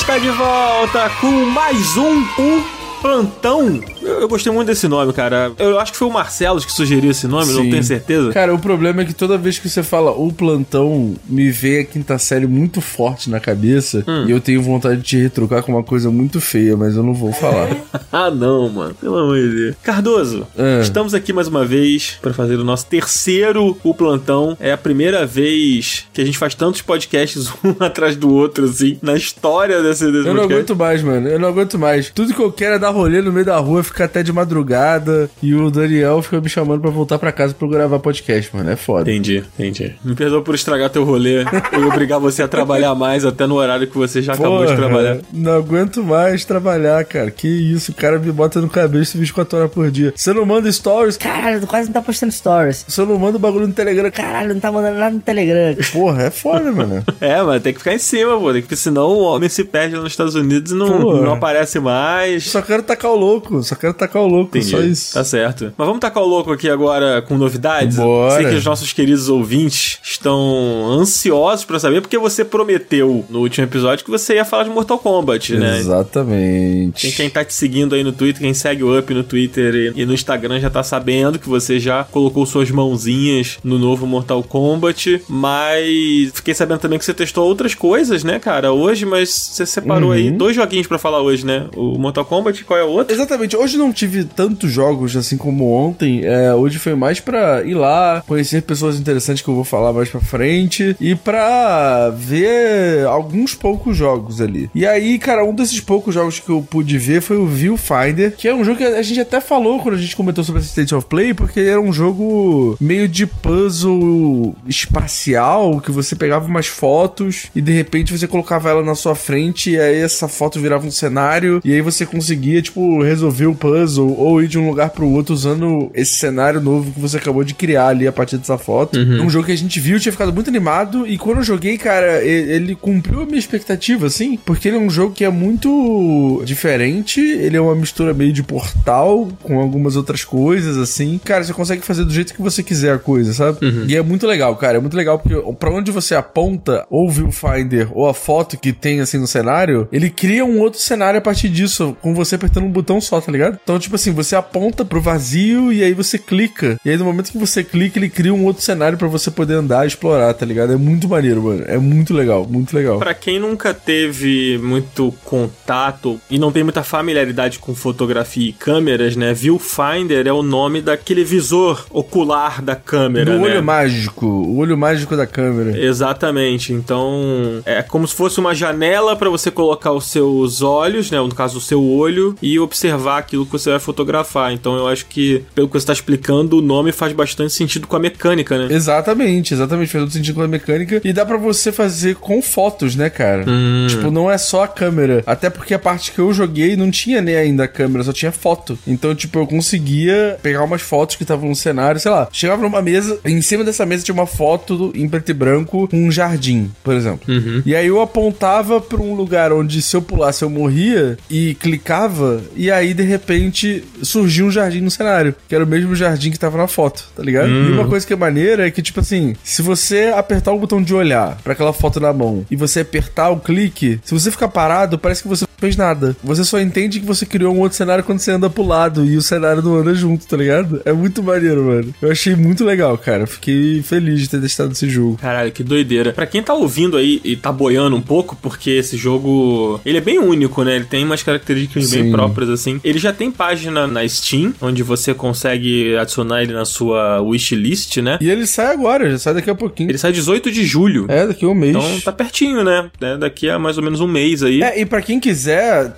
está de volta com mais um U Plantão. Eu, eu, gostei muito desse nome, cara. Eu acho que foi o Marcelo que sugeriu esse nome, Sim. não tenho certeza. Cara, o problema é que toda vez que você fala o plantão, me vê a quinta série muito forte na cabeça hum. e eu tenho vontade de te retrucar com uma coisa muito feia, mas eu não vou falar. ah, não, mano. Pelo amor de Deus. Cardoso, é. estamos aqui mais uma vez para fazer o nosso terceiro o plantão. É a primeira vez que a gente faz tantos podcasts um atrás do outro, assim, na história desse, desse Eu podcast. não aguento mais, mano. Eu não aguento mais. Tudo que eu quero é dar rolê no meio da rua, ficar até de madrugada e o Daniel fica me chamando para voltar para casa pra eu gravar podcast, mano. É foda. Entendi, entendi. Me perdoa por estragar teu rolê e obrigar você a trabalhar mais até no horário que você já Porra, acabou de trabalhar. Não aguento mais trabalhar, cara. Que isso, o cara me bota no cabelo 24 horas por dia. Você não manda stories? Caralho, quase não tá postando stories. Você não manda bagulho no Telegram? Caralho, não tá mandando nada no Telegram. Porra, é foda, mano. é, mas tem que ficar em cima, pô. Porque senão o homem se perde nos Estados Unidos e não, não aparece mais. Só quero tacar o louco, só quero tacar o louco, Entendi. só isso. Tá certo. Mas vamos tacar o louco aqui agora com novidades? Bora. Sei que os nossos queridos ouvintes estão ansiosos para saber, porque você prometeu no último episódio que você ia falar de Mortal Kombat, né? Exatamente. Quem, quem tá te seguindo aí no Twitter, quem segue o Up no Twitter e, e no Instagram já tá sabendo que você já colocou suas mãozinhas no novo Mortal Kombat, mas fiquei sabendo também que você testou outras coisas, né, cara, hoje, mas você separou uhum. aí dois joguinhos para falar hoje, né? O Mortal Kombat, qual é o outro? Exatamente. Hoje não tive tantos jogos assim como ontem. É, hoje foi mais pra ir lá, conhecer pessoas interessantes que eu vou falar mais pra frente e pra ver alguns poucos jogos ali. E aí, cara, um desses poucos jogos que eu pude ver foi o Viewfinder, que é um jogo que a gente até falou quando a gente comentou sobre State of Play, porque era um jogo meio de puzzle espacial, que você pegava umas fotos e de repente você colocava ela na sua frente e aí essa foto virava um cenário e aí você conseguia, tipo, resolver o puzzle ou ir de um lugar pro outro usando esse cenário novo que você acabou de criar ali a partir dessa foto. Uhum. Um jogo que a gente viu, tinha ficado muito animado e quando eu joguei, cara, ele, ele cumpriu a minha expectativa, assim, porque ele é um jogo que é muito diferente, ele é uma mistura meio de portal com algumas outras coisas, assim. Cara, você consegue fazer do jeito que você quiser a coisa, sabe? Uhum. E é muito legal, cara, é muito legal porque pra onde você aponta ou o viewfinder ou a foto que tem, assim, no cenário, ele cria um outro cenário a partir disso, com você apertando um botão só, tá ligado? Então, tipo assim, você aponta pro vazio e aí você clica. E aí, no momento que você clica, ele cria um outro cenário para você poder andar e explorar, tá ligado? É muito maneiro, mano. É muito legal, muito legal. Pra quem nunca teve muito contato e não tem muita familiaridade com fotografia e câmeras, né? Viewfinder é o nome daquele visor ocular da câmera, Do né? olho mágico. O olho mágico da câmera. Exatamente. Então, é como se fosse uma janela para você colocar os seus olhos, né? No caso, o seu olho e observar observar aquilo que você vai fotografar. Então eu acho que, pelo que você está explicando, o nome faz bastante sentido com a mecânica, né? Exatamente, exatamente. Faz todo sentido com a mecânica. E dá para você fazer com fotos, né, cara? Hum. Tipo, não é só a câmera. Até porque a parte que eu joguei não tinha nem ainda a câmera, só tinha foto. Então, tipo, eu conseguia pegar umas fotos que estavam no cenário, sei lá. Chegava numa mesa, em cima dessa mesa tinha uma foto em preto e branco com um jardim, por exemplo. Uhum. E aí eu apontava para um lugar onde se eu pulasse eu morria e clicava e aí, de repente, surgiu um jardim no cenário, que era o mesmo jardim que tava na foto, tá ligado? Hum. E uma coisa que é maneira é que, tipo assim, se você apertar o botão de olhar para aquela foto na mão e você apertar o clique, se você ficar parado, parece que você fez nada. Você só entende que você criou um outro cenário quando você anda pro lado e o cenário não anda junto, tá ligado? É muito maneiro, mano. Eu achei muito legal, cara. Fiquei feliz de ter testado esse jogo. Caralho, que doideira. Pra quem tá ouvindo aí e tá boiando um pouco, porque esse jogo, ele é bem único, né? Ele tem umas características Sim. bem próprias assim. Ele já tem página na Steam, onde você consegue adicionar ele na sua wishlist, né? E ele sai agora, já sai daqui a pouquinho. Ele sai 18 de julho. É, daqui a um mês. Então tá pertinho, né? É, daqui a mais ou menos um mês aí. É, e pra quem quiser,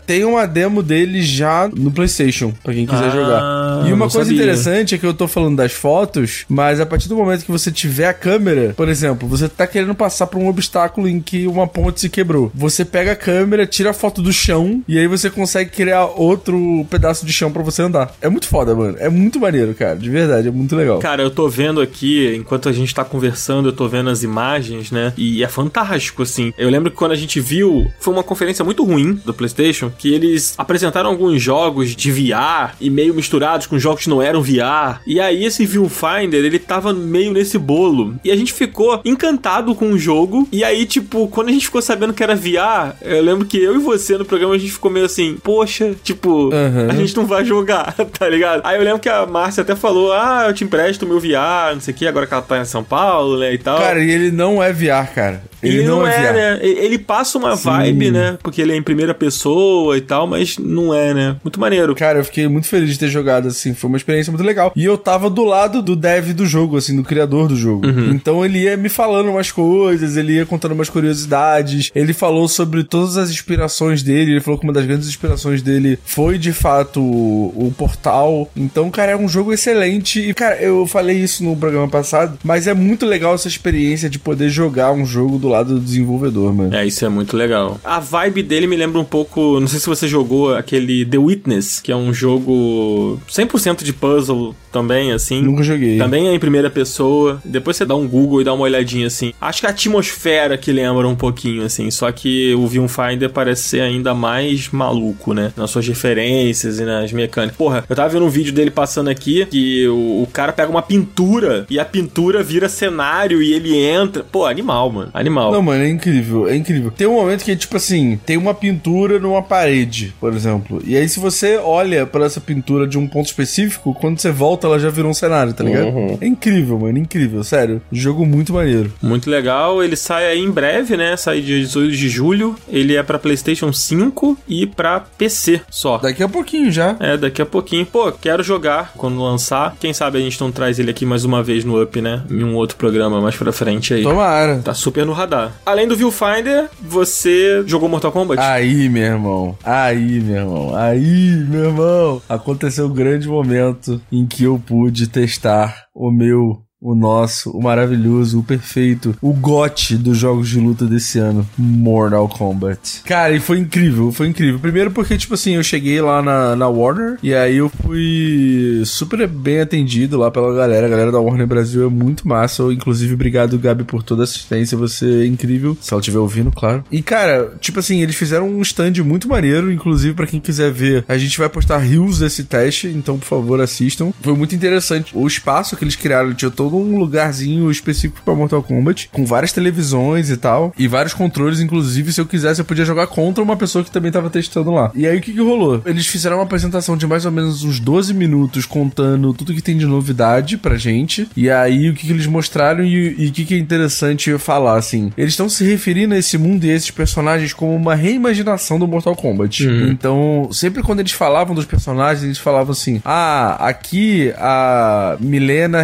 tem uma demo dele já no PlayStation, pra quem quiser ah, jogar. E uma coisa sabia. interessante é que eu tô falando das fotos, mas a partir do momento que você tiver a câmera, por exemplo, você tá querendo passar por um obstáculo em que uma ponte se quebrou. Você pega a câmera, tira a foto do chão e aí você consegue criar outro outro pedaço de chão para você andar. É muito foda, mano. É muito maneiro, cara. De verdade, é muito legal. Cara, eu tô vendo aqui, enquanto a gente tá conversando, eu tô vendo as imagens, né? E é fantástico, assim. Eu lembro que quando a gente viu, foi uma conferência muito ruim do PlayStation, que eles apresentaram alguns jogos de VR e meio misturados com jogos que não eram VR. E aí esse Viewfinder, ele tava meio nesse bolo. E a gente ficou encantado com o jogo. E aí, tipo, quando a gente ficou sabendo que era VR, eu lembro que eu e você no programa a gente ficou meio assim, poxa, tipo, Uhum. a gente não vai jogar, tá ligado? Aí eu lembro que a Márcia até falou: Ah, eu te empresto meu VR, não sei o que, agora que ela tá em São Paulo, né? E tal. Cara, e ele não é VR, cara. Ele, não, é, VR. né? E- Ele passa uma Sim. vibe, né? Porque ele é em primeira pessoa e tal, mas não é, né? Muito maneiro. Cara, eu fiquei muito feliz de ter jogado, assim, foi uma experiência muito legal. E eu tava do lado do dev do jogo, assim, do criador do jogo. Então ele ia me falando umas coisas, ele ia contando umas curiosidades, ele falou sobre todas as inspirações dele, ele falou que uma das grandes inspirações dele foi, de fato, o, o Portal. Então, cara, é um jogo excelente. E, cara, eu falei isso no programa passado, mas é muito legal essa experiência de poder jogar um jogo do lado do desenvolvedor, mano. É, isso é muito legal. A vibe dele me lembra um pouco. Não sei se você jogou aquele The Witness, que é um jogo 100% de puzzle também, assim. Nunca joguei. Também é em primeira pessoa. Depois você dá um Google e dá uma olhadinha assim. Acho que a atmosfera que lembra um pouquinho, assim. Só que o Viewfinder parece ser ainda mais maluco, né? Nas suas referências e nas mecânicas. Porra, eu tava vendo um vídeo dele passando aqui que o, o cara pega uma pintura e a pintura vira cenário e ele entra. Pô, animal, mano. Animal. Não, mano, é incrível, é incrível. Tem um momento que, tipo assim, tem uma pintura numa parede, por exemplo. E aí, se você olha pra essa pintura de um ponto específico, quando você volta, ela já virou um cenário, tá ligado? Uhum. É incrível, mano, incrível, sério. Jogo muito maneiro. Muito legal, ele sai aí em breve, né? Sai dia 18 de julho. Ele é pra PlayStation 5 e pra PC só. Daqui a pouquinho já. É, daqui a pouquinho. Pô, quero jogar quando lançar. Quem sabe a gente não traz ele aqui mais uma vez no Up, né? Em um outro programa mais pra frente aí. Tomara. Tá super no radar. Além do Viewfinder, você jogou Mortal Kombat? Aí, meu irmão. Aí, meu irmão. Aí, meu irmão. Aconteceu o grande momento em que eu pude testar o meu. O nosso, o maravilhoso, o perfeito, o gote dos jogos de luta desse ano, Mortal Kombat. Cara, e foi incrível, foi incrível. Primeiro porque, tipo assim, eu cheguei lá na, na Warner e aí eu fui super bem atendido lá pela galera. A galera da Warner Brasil é muito massa. Inclusive, obrigado, Gabi, por toda a assistência. Você é incrível. Se ela estiver ouvindo, claro. E, cara, tipo assim, eles fizeram um stand muito maneiro. Inclusive, pra quem quiser ver, a gente vai postar rios desse teste. Então, por favor, assistam. Foi muito interessante. O espaço que eles criaram tinha todo um lugarzinho específico pra Mortal Kombat, com várias televisões e tal. E vários controles. Inclusive, se eu quisesse, eu podia jogar contra uma pessoa que também tava testando lá. E aí, o que que rolou? Eles fizeram uma apresentação de mais ou menos uns 12 minutos contando tudo que tem de novidade pra gente. E aí, o que, que eles mostraram e, o que, que é interessante eu falar, assim. Eles estão se referindo a esse mundo e a esses personagens como uma reimaginação do Mortal Kombat. Então, sempre quando eles falavam dos personagens, eles falavam assim: ah, aqui a Milena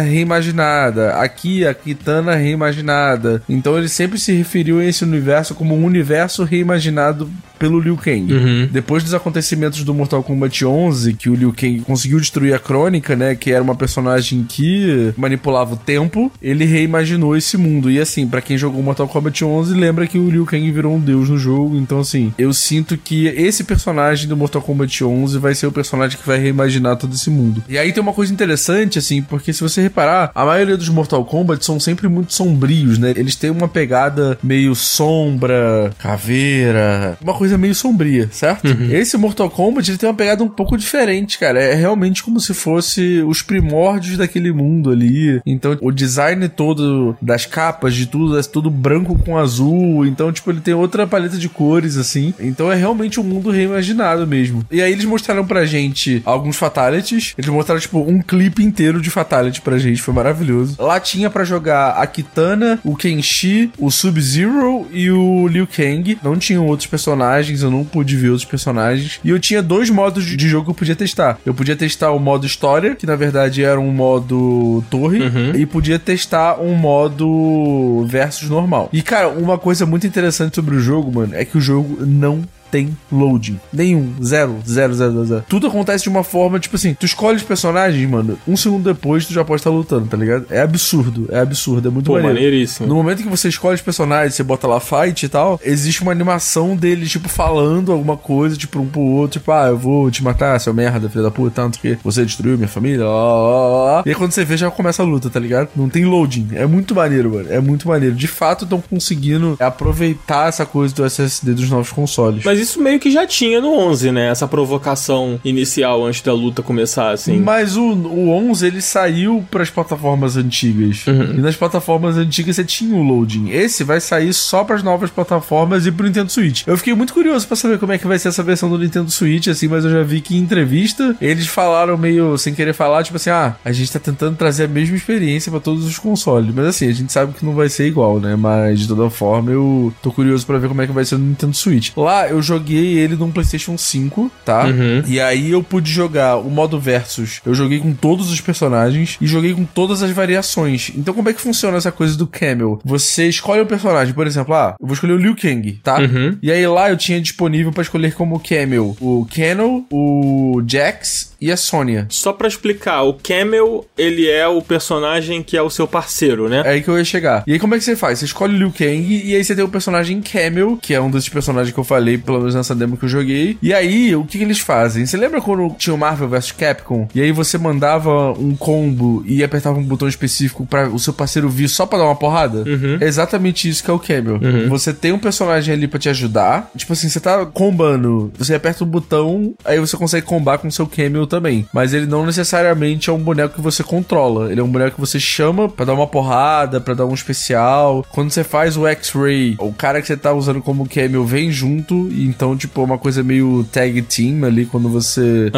reimaginada, aqui a Kitana reimaginada. Então, eles sempre se referiam a esse universo como um universo reimaginado pelo Liu Kang. Uhum. Depois dos acontecimentos do Mortal Kombat 11, que o Liu Kang conseguiu destruir a Crônica, né, que era uma personagem que manipulava o tempo, ele reimaginou esse mundo. E assim, pra quem jogou Mortal Kombat 11, lembra que o Liu Kang virou um deus no jogo. Então assim, eu sinto que esse personagem do Mortal Kombat 11 vai ser o personagem que vai reimaginar todo esse mundo. E aí tem uma coisa interessante, assim, porque se você reparar, a maioria dos Mortal Kombat são sempre muito sombrios, né? Eles têm uma pegada meio sombra, caveira, uma coisa meio sombria, certo? Esse Mortal Kombat ele tem uma pegada um pouco diferente, cara. É realmente como se fosse os primórdios daquele mundo ali. Então, o design todo das capas, de tudo, é tudo branco com azul. Então, tipo, ele tem outra paleta de cores, assim. Então, é realmente um mundo reimaginado mesmo. E aí, eles mostraram pra gente alguns fatalities. Eles mostraram, tipo, um clipe inteiro de fatality pra gente. Foi maravilhoso. Lá tinha pra jogar a Kitana, o Kenshi, o Sub-Zero e o Liu Kang. Não tinham outros personagens, eu não pude ver outros personagens. E eu tinha dois modos de jogo que eu podia testar. Eu podia testar o modo história, que na verdade era um modo torre, e podia testar um modo versus normal. E cara, uma coisa muito interessante sobre o jogo, mano, é que o jogo não tem loading. Nenhum. Zero. Zero, zero, zero, zero. Tudo acontece de uma forma, tipo assim, tu escolhe os personagens, mano, um segundo depois tu já pode estar lutando, tá ligado? É absurdo. É absurdo. É muito Pô, maneiro. maneiríssimo. No momento que você escolhe os personagens, você bota lá fight e tal, existe uma animação deles, tipo, falando alguma coisa, tipo, um pro outro, tipo, ah, eu vou te matar, seu merda, filho da puta, tanto que você destruiu minha família, ó, ó, ó. E aí quando você vê, já começa a luta, tá ligado? Não tem loading. É muito maneiro, mano. É muito maneiro. De fato, estão conseguindo aproveitar essa coisa do SSD dos novos consoles. Mas Mas isso meio que já tinha no 11, né? Essa provocação inicial antes da luta começar, assim. Mas o, o 11 ele saiu pras plataformas antigas. Uhum. E nas plataformas antigas você tinha o loading. Esse vai sair só pras novas plataformas e pro Nintendo Switch. Eu fiquei muito curioso pra saber como é que vai ser essa versão do Nintendo Switch, assim, mas eu já vi que em entrevista eles falaram meio sem querer falar, tipo assim, ah, a gente tá tentando trazer a mesma experiência pra todos os consoles. Mas assim, a gente sabe que não vai ser igual, né? Mas de toda forma eu tô curioso pra ver como é que vai ser no Nintendo Switch. Lá eu joguei ele num PlayStation 5, tá? Uhum. E aí eu pude jogar o modo versus. Eu joguei com todos os personagens e joguei com todas as variações. Então como é que funciona essa coisa do Camel? Você escolhe um personagem, por exemplo, ah, eu vou escolher o Liu Kang, tá? Uhum. E aí lá eu tinha disponível pra escolher como Camel o Kennel, o Jax e a Sônia. Só pra explicar, o Camel, ele é o personagem que é o seu parceiro, né? É aí que eu ia chegar. E aí como é que você faz? Você escolhe o Liu Kang e aí você tem o personagem Camel, que é um desses personagens que eu falei, pelo nessa demo que eu joguei. E aí, o que, que eles fazem? Você lembra quando tinha o Marvel vs Capcom? E aí você mandava um combo e apertava um botão específico para o seu parceiro vir só pra dar uma porrada? É exatamente isso que é o Camel. Você tem um personagem ali pra te ajudar. Tipo assim, você tá combando, você aperta o botão, aí você consegue combar com o seu Camel também. Mas ele não necessariamente é um boneco que você controla. Ele é um boneco que você chama pra dar uma porrada, pra dar um especial. Quando você faz o X-Ray, o cara que você tá usando como Camel vem junto. E então, tipo, é uma coisa meio tag team ali quando você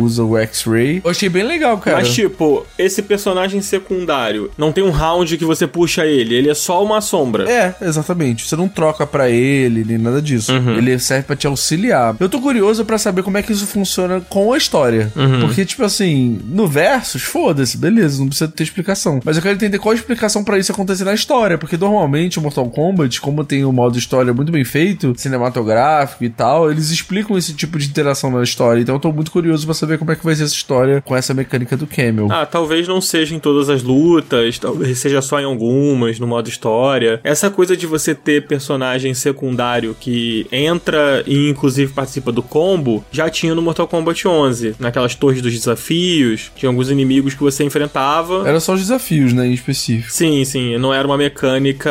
usa o X-Ray. Eu achei bem legal, cara. Mas, tipo, esse personagem secundário, não tem um round que você puxa ele, ele é só uma sombra. É, exatamente. Você não troca pra ele, nem nada disso. Ele serve pra te auxiliar. Eu tô curioso pra saber como é que isso funciona com a história. Porque, tipo assim, no Versus, foda-se, beleza, não precisa ter explicação. Mas eu quero entender qual a explicação pra isso acontecer na história. Porque normalmente o Mortal Kombat, como tem o modo história muito bem feito, cinematográfico e tal, eles explicam esse tipo de interação na história. Então eu tô muito curioso pra saber como é que vai ser essa história com essa mecânica do Camel. Ah, talvez não seja em todas as lutas, talvez seja só em algumas, no modo história. Essa coisa de você ter personagem secundário que entra e inclusive participa do combo, já tinha no Mortal Kombat 11, naquelas torres dos desafios, tinha alguns inimigos que você enfrentava. Era só os desafios, né, em específico. Sim, sim, não era uma mecânica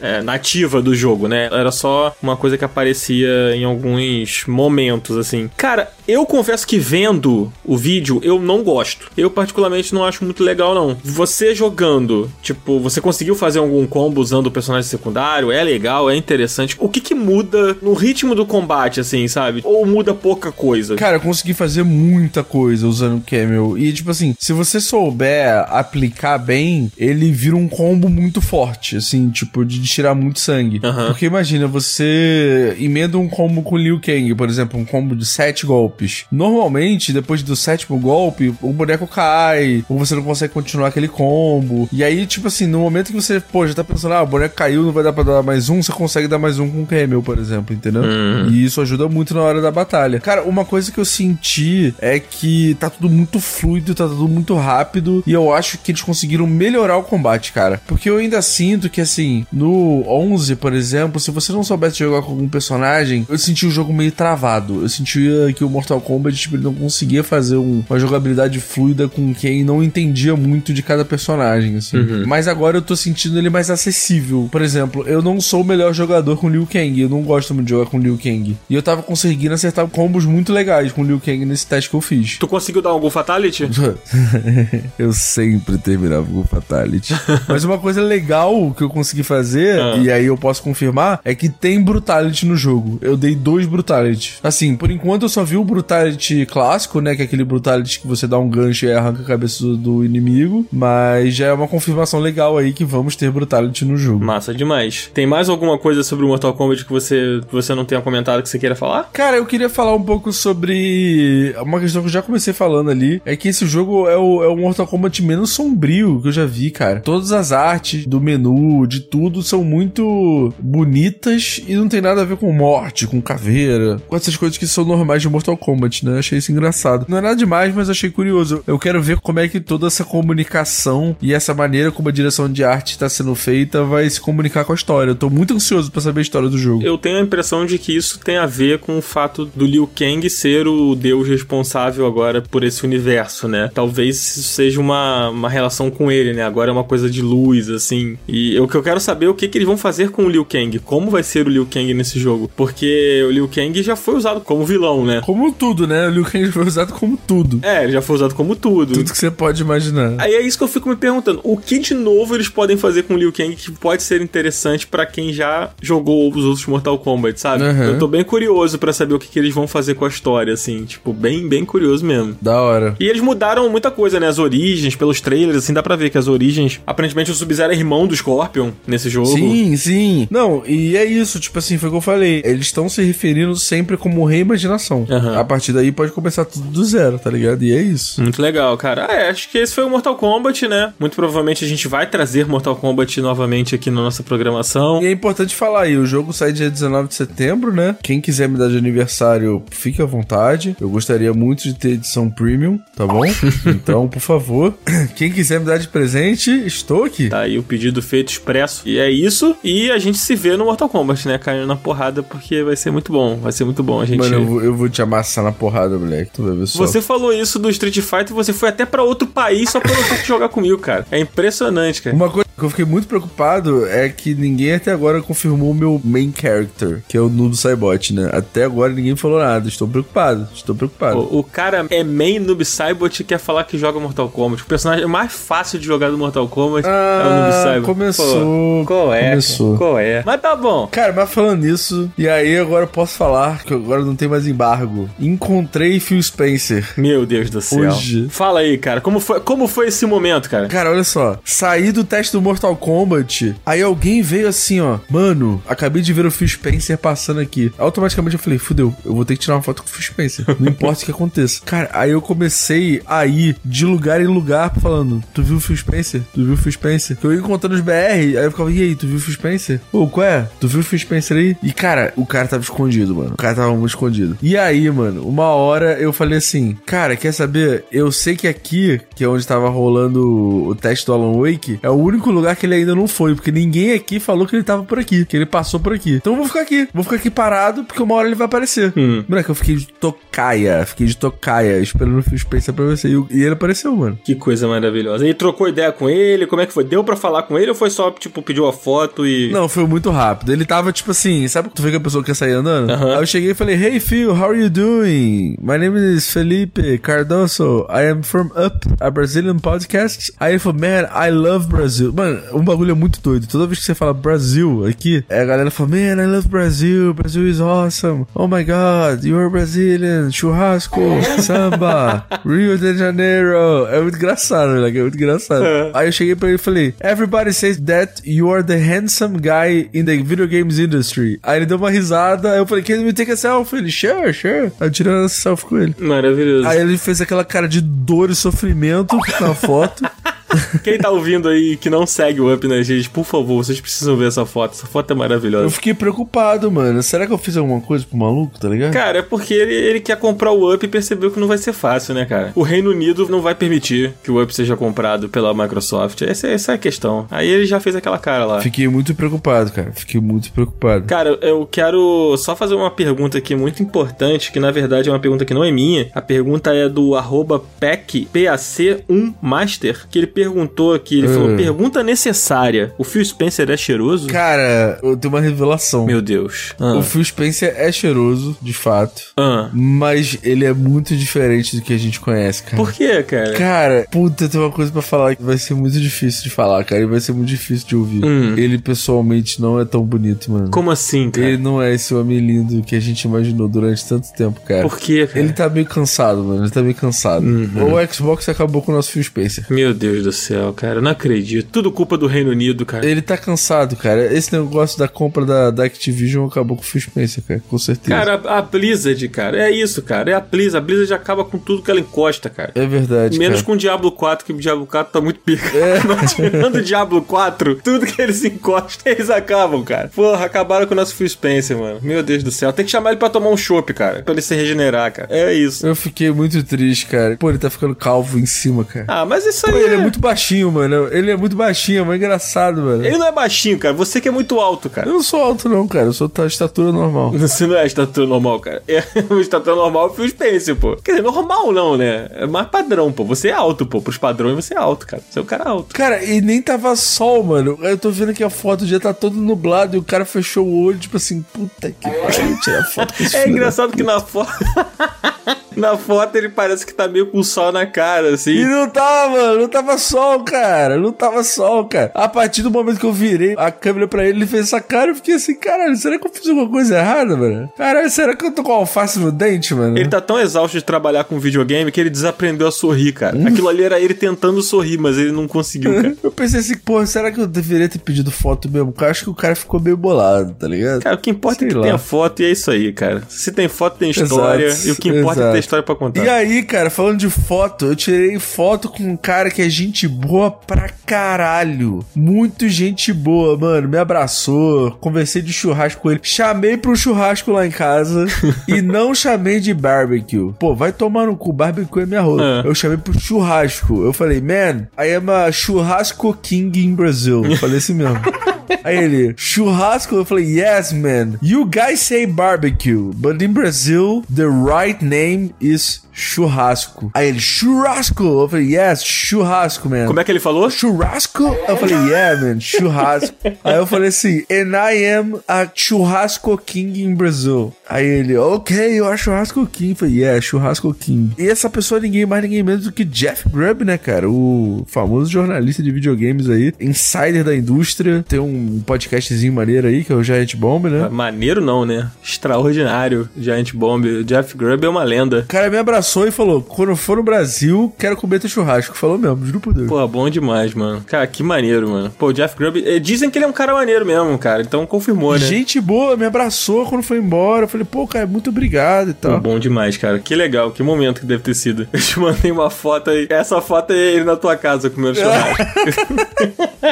é, nativa do jogo, né? Era só uma coisa que aparecia em alguns momentos, assim. Cara, eu confesso que vendo o vídeo, eu não gosto. Eu, particularmente, não acho muito legal, não. Você jogando, tipo, você conseguiu fazer algum combo usando o personagem secundário, é legal, é interessante. O que que muda no ritmo do combate, assim, sabe? Ou muda pouca coisa? Cara, eu consegui fazer muita coisa usando o Camel. E, tipo assim, se você souber aplicar bem, ele vira um combo muito forte, assim, tipo, de tirar muito sangue. Aham. Porque imagina, você emenda um combo com Liu Kang, por exemplo, um combo de sete golpes. Normalmente, depois do sétimo golpe, o boneco cai, ou você não consegue continuar aquele combo. E aí, tipo assim, no momento que você, pô, já tá pensando, ah, o boneco caiu, não vai dar pra dar mais um, você consegue dar mais um com o Camel, por exemplo, entendeu? E isso ajuda muito na hora da batalha. Cara, uma coisa que eu senti é que tá tudo muito fluido, tá tudo muito rápido, e eu acho que eles conseguiram melhorar o combate, cara. Porque eu ainda sinto que, assim, no 11, por exemplo, se você não soubesse jogar com algum personagem, eu senti o jogo meio travado. Eu sentia que o Mortal Kombat, tipo, ele não conseguia fazer um- uma jogabilidade fluida com quem não entendia muito de cada personagem, assim. Mas agora eu tô sentindo ele mais acessível. Por exemplo, eu não sou o melhor jogador com Liu Kang, eu não gosto muito de jogar com Liu Kang. E eu tava conseguindo acertar combos muito legais com Liu Kang nesse teste que eu fiz. Tu conseguiu dar algum fatality? eu sempre terminava com Fatality. Mas uma coisa legal que eu consegui fazer, Ah. e aí eu posso confirmar, é que tem Brutality no jogo. Eu dei dois Brutality. Assim, por enquanto eu só vi o Brutality clássico, né? Que é aquele Brutality que você dá um gancho e arranca a cabeça do, inimigo. Mas já é uma confirmação legal aí que vamos ter Brutality no jogo. Massa demais. Tem mais alguma coisa sobre o Mortal Kombat que você, que você não tenha comentado que você queira falar? Cara, eu queria falar um pouco sobre uma questão que eu já comecei falando ali. É que esse jogo é o, é o Mortal Kombat menos sombrio que eu já vi, cara. Todas as artes do menu, de tudo, são muito bonitas e não tem nada a ver com morte, com caveira, com essas coisas que são normais de Mortal Kombat, né? Achei isso engraçado. Não é nada demais, mas achei curioso. Eu quero ver como é que toda essa comunicação e essa maneira como a direção de arte está sendo feita vai se comunicar com a história. Eu tô muito ansioso pra saber a história do jogo. Eu tenho a impressão de que isso tem a ver com o fato do Liu Kang ser o deus responsável agora por esse universo, né? Talvez isso seja uma, uma relação com ele, né? Agora é uma coisa de luz, assim. E o que eu quero saber é o que, que eles vão fazer com o Liu Kang. Como vai ser o Liu Kang nesse jogo? Porque Porque o Liu Kang já foi usado como vilão, né? Como tudo, né? O Liu Kang foi usado como tudo. É, ele já foi usado como tudo. Tudo que você pode imaginar. Aí é isso que eu fico me perguntando. O que de novo eles podem fazer com o Liu Kang que pode ser interessante pra quem já jogou os outros Mortal Kombat, sabe? Uhum. Eu tô bem curioso pra saber o que, que eles vão fazer com a história, assim. Tipo, bem, bem curioso mesmo. Da hora. E eles mudaram muita coisa, né? As origens, pelos trailers, assim, dá pra ver que as origens. Aparentemente o Sub-Zero é irmão do Scorpion nesse jogo. Sim, sim. Não, e é isso, tipo assim, foi o que eu falei. Eles estão se referindo sempre como reimaginação. Aham. A partir daí pode começar tudo do zero, tá ligado? E é isso. Muito legal, cara. Ah, é, acho que esse foi o Mortal Kombat, né? Muito provavelmente a gente vai trazer Mortal Kombat novamente aqui na nossa programação. E é importante falar aí, o jogo sai dia 19 de setembro, né? Quem quiser me dar de aniversário, fique à vontade. Eu gostaria muito de ter edição premium, tá bom? Então, por favor, quem quiser me dar de presente, estou aqui. Tá aí o pedido feito expresso. E é isso. E a gente se vê no Mortal Kombat, né? Caindo na porrada, porque vai ser muito bom. Vai ser muito bom. A gente. Mano, eu vou, eu vou te amassar na porrada, moleque. Tu vai ver só. Você falou isso do Street Fighter e você foi até pra outro país só pra não ter que jogar comigo, cara. É impressionante, cara. Uma coisa que eu fiquei muito preocupado é que ninguém até agora confirmou o meu main character, que é o Nudo Saibot, né? Até agora ninguém falou nada. Estou preocupado, estou preocupado. O, o cara é main Noob Saibot e quer falar que joga Mortal Kombat. O personagem mais fácil de jogar do Mortal Kombat é o Noob Ah, Saibot. começou. Pô, qual é? Começou. Qual é? Mas tá bom. Cara, mas falando nisso, e aí agora eu posso falar que agora não tem mais embargo. Encontrei Phil Spencer. Meu Deus do céu. Hoje. Fala aí, cara. Como foi, como foi esse momento, cara? Cara, olha só. Saí do teste do Mortal Kombat. Aí alguém veio assim, ó. Mano, acabei de ver o Phil Spencer passando aqui. Automaticamente eu falei, fudeu, eu vou ter que tirar uma foto com o Phil Spencer. Não importa o que aconteça. Cara, aí eu comecei a ir de lugar em lugar falando: Tu viu o Phil Spencer? Tu viu o Phil Spencer? Que eu ia encontrando os BR. Aí eu ficava, e aí, tu viu o Phil Spencer? Ô, qual é? Tu viu o Phil Spencer aí? E cara, o cara tava escondido, mano. O cara tava muito escondido. E aí, mano, uma hora eu falei assim: Cara, quer saber? Eu sei que aqui, que é onde tava rolando o teste do Alan Wake, é o único lugar que ele ainda não foi, porque ninguém aqui falou que ele tava por aqui, que ele passou por aqui. Então eu vou ficar aqui. Vou ficar aqui parado, porque uma hora ele vai aparecer. Hum. Moleque, eu fiquei de tocaia, fiquei de tocaia, esperando o Phil Spencer aparecer. E, e ele apareceu, mano. Que coisa maravilhosa. E trocou ideia com ele? Como é que foi? Deu pra falar com ele ou foi só, tipo, pediu a foto e. Não, foi muito rápido. Ele tava tipo assim, sabe tu vê que a pessoa quer sair andando? Aham. Aí eu cheguei e falei, Hey Phil, how are you doing? My name is Felipe Cardoso. I am from Up, a Brazilian podcast. Aí ele falou, man, I love Brazil. Mano, um bagulho é muito doido. Toda vez que você fala Brasil aqui, a galera fala, man, I love Brazil. Brazil is awesome. Oh my god, you are Brazilian. Churrasco, samba, Rio de Janeiro. É muito engraçado, moleque. É muito engraçado. Aí eu cheguei pra ele e falei, everybody says that you are the handsome guy in the video games industry. Aí ele deu uma risada, aí eu falei, can we take a selfie? Ele, sure, sure. Aí eu tirei essa selfie com ele. Maravilhoso. Aí ele fez aquela cara de dor e sofrimento na foto. Quem tá ouvindo aí que não segue o Up nas redes, por favor, vocês precisam ver essa foto. Essa foto é Eu maravilhosa. fiquei preocupado, mano. Será que eu fiz alguma coisa pro maluco, tá ligado? Cara, é porque ele, ele quer comprar o Up e percebeu que não vai ser fácil, né, cara? O Reino Unido não vai permitir que o Up seja comprado pela Microsoft. Essa, essa é a questão. Aí ele já fez aquela cara lá. Fiquei muito preocupado, cara. Fiquei muito preocupado. Cara, eu quero só fazer uma pergunta aqui muito importante, que na verdade é uma pergunta que não é minha. A pergunta é do arroba PAC, PAC1Master, que ele perguntou aqui, ele falou, Hum. pergunta necessária, o Phil Spencer é cheiroso? Cara, eu tenho uma revelação. Meu Deus. Ah. O Phil Spencer é cheiroso, de fato. Ah. Mas ele é muito diferente do que a gente conhece, cara. Por quê, cara? Cara, puta, tem uma coisa pra falar que vai ser muito difícil de falar, cara. E vai ser muito difícil de ouvir. Hum. Ele pessoalmente não é tão bonito, mano. Como assim, cara? Ele não é esse homem lindo que a gente imaginou durante tanto tempo, cara. Por quê, cara? Ele tá meio cansado, mano. Ele tá meio cansado. Uhum. O Xbox acabou com o nosso Phil Spencer. Meu Deus do céu, cara, não acredito. Tudo culpa do Reino Unido, cara. Ele tá cansado, cara. Esse negócio da compra da, da Activision acabou com o Phil Spencer, cara. Com certeza. Cara, a, a Blizzard, cara, é isso, cara. É a Blizzard. A Blizzard acaba com tudo que ela encosta, cara. é verdade, Menos cara. com o Diablo 4, que o Diablo 4 tá muito pica. É. Mas tirando o Diablo 4, tudo que eles encostam, eles acabam, cara. Porra, acabaram com o nosso Phil Spencer, mano. Meu Deus do céu. Tem que chamar ele pra tomar um chopp, cara. Pra ele se regenerar, cara. É isso. Eu fiquei muito triste, cara. Pô, ele tá ficando calvo em cima, cara. Ah, mas isso aí. Pô, ele é é- muito muito baixinho, mano. Ele é muito baixinho, é muito engraçado, mano. Ele não é baixinho, cara. Você que é muito alto, cara. Eu não sou alto, não, cara. Eu sou da estatura normal. Você não é a estatura normal, cara. É, o estatura normal é o Phil Spencer, pô. Quer dizer, normal não, né? É mais padrão, pô. Você é alto, pô. Pros padrões você é alto, cara. Você é o cara alto. Cara, e nem tava sol, mano. Eu tô vendo aqui a foto, o dia tá todo nublado e o cara fechou o olho, tipo assim, puta que pariu, tirar foto com esse É engraçado que na foto. na foto ele parece que tá meio com sol na cara, E assim. não tava, não tava sol, cara. Não tava sol, cara. A partir do momento que eu virei a câmera pra ele, ele fez essa cara, eu fiquei assim, caralho, será que eu fiz alguma coisa errada, mano? Caralho, será que eu tô com alface no dente, mano? Ele tá tão exausto de trabalhar com videogame que ele desaprendeu a sorrir, cara. Aquilo ali era ele tentando sorrir, mas ele não conseguiu, cara. Eu pensei assim, pô, será que eu deveria ter pedido foto mesmo? Porque eu acho que o cara ficou meio bolado, tá ligado? Cara, o que importa é Sei que lá. tenha foto e é isso aí, cara. Se tem foto, tem história. Exato, e o que importa é exato. ter história pra contar. E aí, cara, falando de foto, eu tirei foto com um cara que é gente boa pra caralho. Muito gente boa, mano. Me abraçou, conversei de churrasco com ele. Chamei pro churrasco lá em casa e não chamei de barbecue. Pô, vai tomar no cu, barbecue é minha rola. É. Eu chamei pro churrasco. Eu falei, man, I am a churrasco king in Brazil. Eu falei assim mesmo. Aí ele, churrasco? Eu falei, yes, man. You guys say barbecue, but in Brazil, the right name is churrasco. Aí ele, churrasco? Eu falei, yes, churrasco, man. Como é que ele falou? Churrasco? Eu falei, yeah, man, churrasco. Aí eu falei assim, and I am a churrasco king in Brazil. Aí ele, ok, eu are churrasco king. Eu falei, yeah, churrasco king. E essa pessoa ninguém mais, ninguém menos do que Jeff Grubb, né, cara? O famoso jornalista de videogames aí, insider da indústria. Tem um podcastzinho maneiro aí, que é o Giant Bomb, né? Maneiro não, né? Extraordinário. Giant Bomb. Jeff Grubb é uma lenda. O cara me abraçou e falou: quando for no Brasil, quero comer teu churrasco. Falou mesmo, juro por Deus. Pô, bom demais, mano. Cara, que maneiro, mano. Pô, o Jeff Grubb... eh, Dizem que ele é um cara maneiro mesmo, cara. Então confirmou, né? Gente boa, me abraçou quando foi embora. Eu falei, pô, cara, muito obrigado e Pô, tal. bom demais, cara. Que legal, que momento que deve ter sido. Eu te mandei uma foto aí. Essa foto é ele na tua casa comendo churrasco.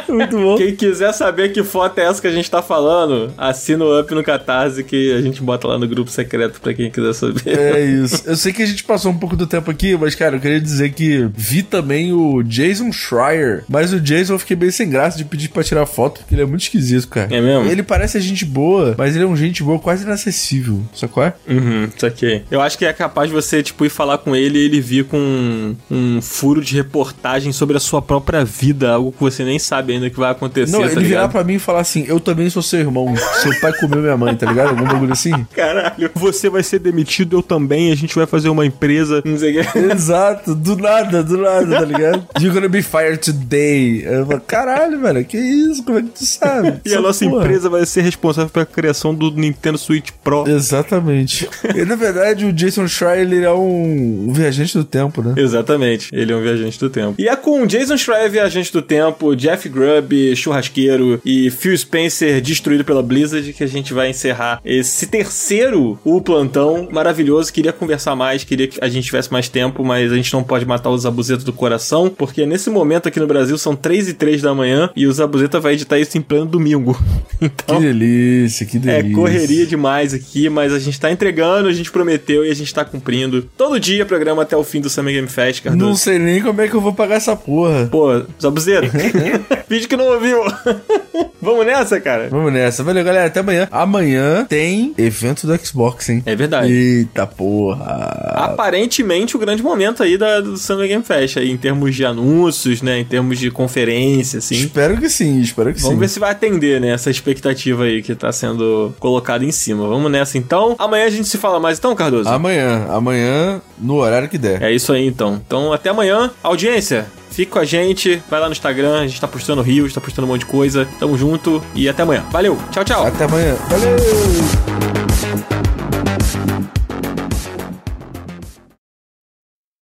muito bom. Quem quiser saber que foto é essa que a gente tá falando, assina o Up no Catarse que a gente bota lá no grupo secreto pra quem quiser saber. É isso. Eu sei que a gente passou um pouco do tempo aqui, mas, cara, eu queria dizer que vi também o Jason Schreier. Mas o Jason eu fiquei bem sem graça de pedir pra tirar foto, porque ele é muito esquisito, cara. É mesmo? Ele parece gente boa, mas ele é um gente boa quase inacessível. Qual é? Uhum, saquei. Eu acho que é capaz de você, tipo, ir falar com ele e ele vir com um, um furo de reportagem sobre a sua própria vida, algo que você nem sabe ainda que vai acontecer, Não, tá ele virar pra mim e falar assim: Eu também sou seu irmão. Seu pai comeu minha mãe, tá ligado? Algum bagulho assim? Caralho, você vai ser demitido, eu também, a gente vai fazer uma empresa, não sei o que. Exato, do nada, do nada, tá ligado? You're gonna be fired today. Eu falo, caralho, velho, que isso? Como é que tu sabe? E a nossa porra. empresa vai ser responsável pela criação do Nintendo Switch Pro. Exatamente. E na verdade, o Jason Schreier ele é um, um viajante do tempo, né? Exatamente, ele é um viajante do tempo. E é com Jason Schreier, viajante do tempo, Jeff Grubb, churrasqueiro e Phil Spencer destruído pela Blizzard que a gente vai encerrar esse terceiro O Plantão maravilhoso. Queria conversar mais, queria que a gente tivesse mais tempo, mas a gente não pode matar os abuzetos do coração, porque nesse momento aqui no Brasil são 3 e 3 da manhã e o Zabuzeta vai editar isso em pleno domingo. Que Então, delícia, que é delícia. correria demais aqui, mas a gente tá entregando, a gente prometeu e a gente tá cumprindo. Todo dia programa até o fim do Summer Game Fest, Cardoso. Não sei nem como é que eu vou pagar essa porra. Pô, Zabuzeiro, finge que não ouviu. Vamos nessa, cara? Vamos nessa. Valeu, galera. Até amanhã. Amanhã tem evento do Xbox, hein? É verdade. Eita porra. Aparentemente o grande momento aí da, do Summer Game Fest, aí, em termos de anúncios, né? Em termos de conferência, assim. Espero que sim, espero que Vamos sim. ver se vai atender, né? Essa expectativa aí que tá sendo colocada em cima. Vamos nessa então. Amanhã a gente se fala mais então, Cardoso? Amanhã, amanhã, no horário que der. É isso aí então. Então até amanhã. Audiência, fique com a gente. Vai lá no Instagram, a gente tá postando rios, tá postando um monte de coisa. Tamo junto e até amanhã. Valeu, tchau, tchau. Até amanhã. Valeu!